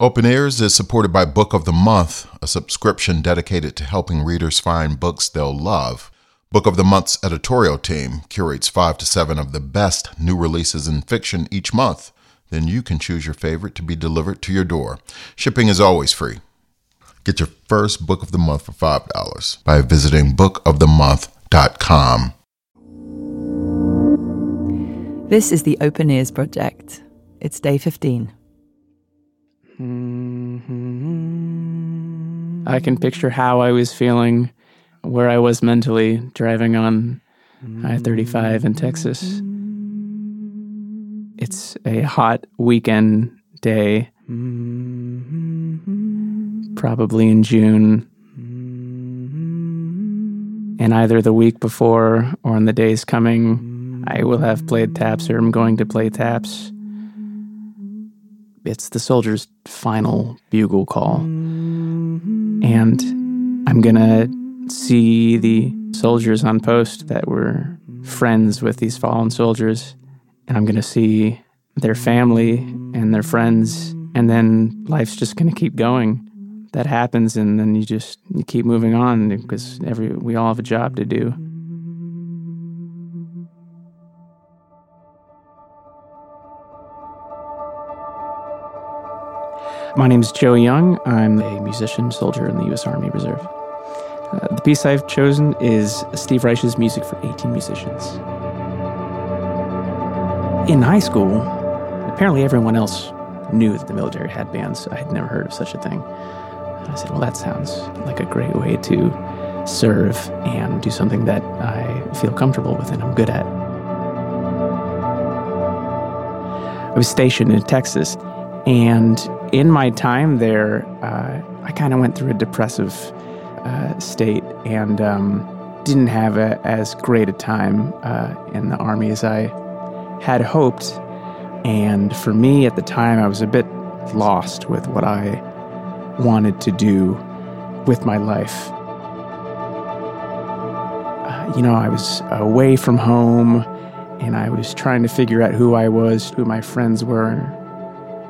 Open Ears is supported by Book of the Month, a subscription dedicated to helping readers find books they'll love. Book of the Month's editorial team curates five to seven of the best new releases in fiction each month. Then you can choose your favorite to be delivered to your door. Shipping is always free. Get your first book of the month for $5 by visiting bookofthemonth.com. This is the Open Ears Project. It's day 15. I can picture how I was feeling, where I was mentally driving on I 35 in Texas. It's a hot weekend day, probably in June. And either the week before or in the days coming, I will have played taps or I'm going to play taps it's the soldier's final bugle call. And I'm going to see the soldiers on post that were friends with these fallen soldiers. And I'm going to see their family and their friends. And then life's just going to keep going. That happens. And then you just you keep moving on because every, we all have a job to do. My name is Joe Young. I'm a musician, soldier in the U.S. Army Reserve. Uh, the piece I've chosen is Steve Reich's music for 18 musicians. In high school, apparently everyone else knew that the military had bands. I had never heard of such a thing. I said, well, that sounds like a great way to serve and do something that I feel comfortable with and I'm good at. I was stationed in Texas, and in my time there, uh, I kind of went through a depressive uh, state and um, didn't have a, as great a time uh, in the Army as I had hoped. And for me at the time, I was a bit lost with what I wanted to do with my life. Uh, you know, I was away from home and I was trying to figure out who I was, who my friends were,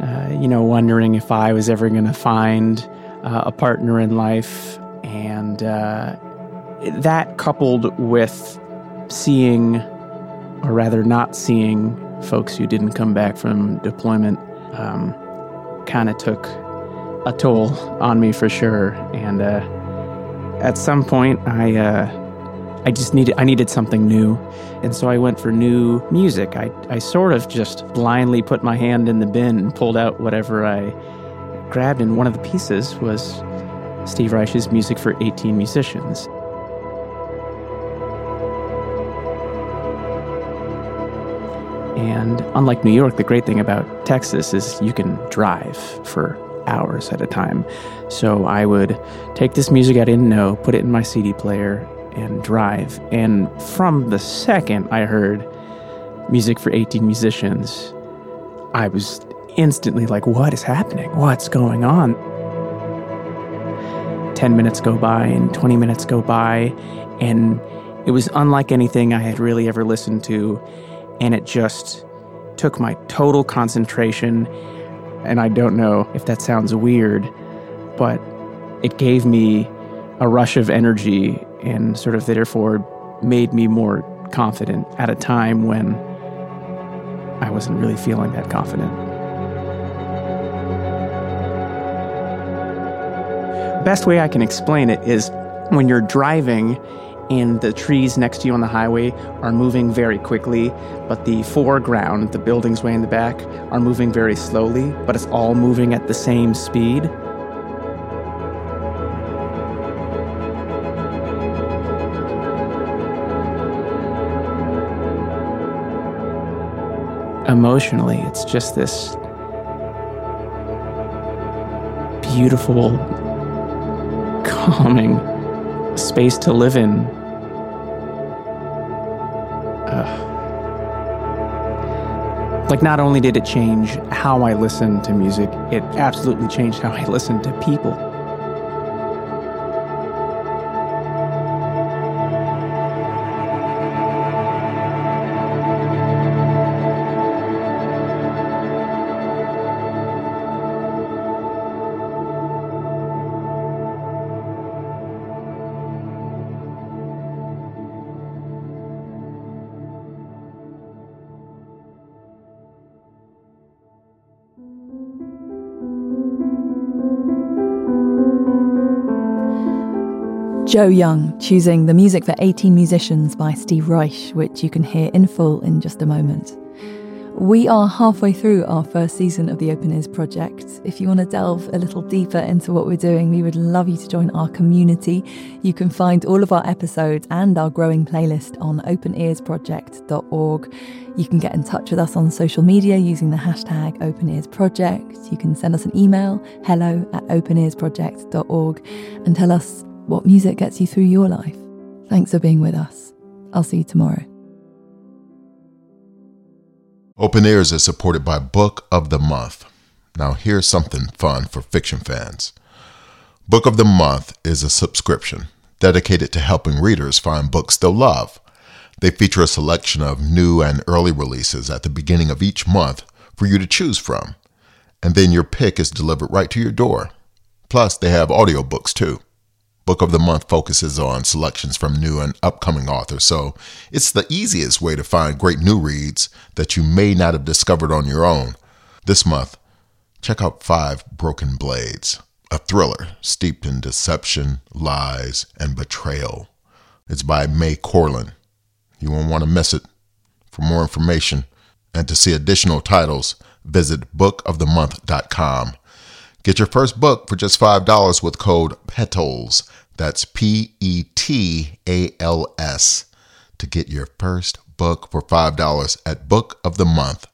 uh, you know, wondering if I was ever going to find uh, a partner in life. And uh, that coupled with seeing, or rather not seeing, folks who didn't come back from deployment um, kind of took a toll on me for sure. And uh, at some point, I uh, I just needed I needed something new. And so I went for new music. I, I sort of just blindly put my hand in the bin and pulled out whatever I grabbed and one of the pieces was Steve Reich's music for 18 musicians. And unlike New York, the great thing about Texas is you can drive for hours at a time. So I would take this music I didn't know, put it in my CD player, and drive. And from the second I heard music for 18 musicians, I was instantly like, what is happening? What's going on? 10 minutes go by and 20 minutes go by, and it was unlike anything I had really ever listened to. And it just took my total concentration. And I don't know if that sounds weird, but it gave me a rush of energy and sort of therefore made me more confident at a time when I wasn't really feeling that confident. Best way I can explain it is when you're driving and the trees next to you on the highway are moving very quickly, but the foreground, the buildings way in the back, are moving very slowly, but it's all moving at the same speed. Emotionally, it's just this beautiful, calming space to live in. Uh, like, not only did it change how I listened to music, it absolutely changed how I listened to people. Joe Young choosing the music for 18 Musicians by Steve Reich, which you can hear in full in just a moment. We are halfway through our first season of the Open Ears project. If you want to delve a little deeper into what we're doing, we would love you to join our community. You can find all of our episodes and our growing playlist on openearsproject.org. You can get in touch with us on social media using the hashtag OpenEarsProject. You can send us an email, hello at openearsproject.org, and tell us what music gets you through your life. Thanks for being with us. I'll see you tomorrow. Open Ears is supported by Book of the Month. Now, here's something fun for fiction fans. Book of the Month is a subscription dedicated to helping readers find books they'll love. They feature a selection of new and early releases at the beginning of each month for you to choose from. And then your pick is delivered right to your door. Plus, they have audiobooks too. Book of the Month focuses on selections from new and upcoming authors, so it's the easiest way to find great new reads that you may not have discovered on your own. This month, check out Five Broken Blades, a thriller steeped in deception, lies, and betrayal. It's by Mai Corland. You won't want to miss it. For more information and to see additional titles, visit bookofthemonth.com. Get your first book for just $5 with code PETALS. That's P E T A L S to get your first book for $5 at Book of the Month.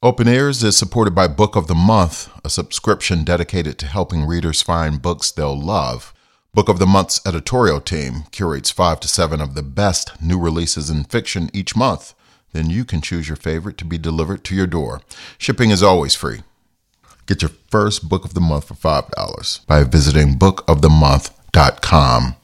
Open Ears is supported by Book of the Month, a subscription dedicated to helping readers find books they'll love. Book of the Month's editorial team curates five to seven of the best new releases in fiction each month. Then you can choose your favorite to be delivered to your door. Shipping is always free. Get your first book of the month for $5 by visiting bookofthemonth.com.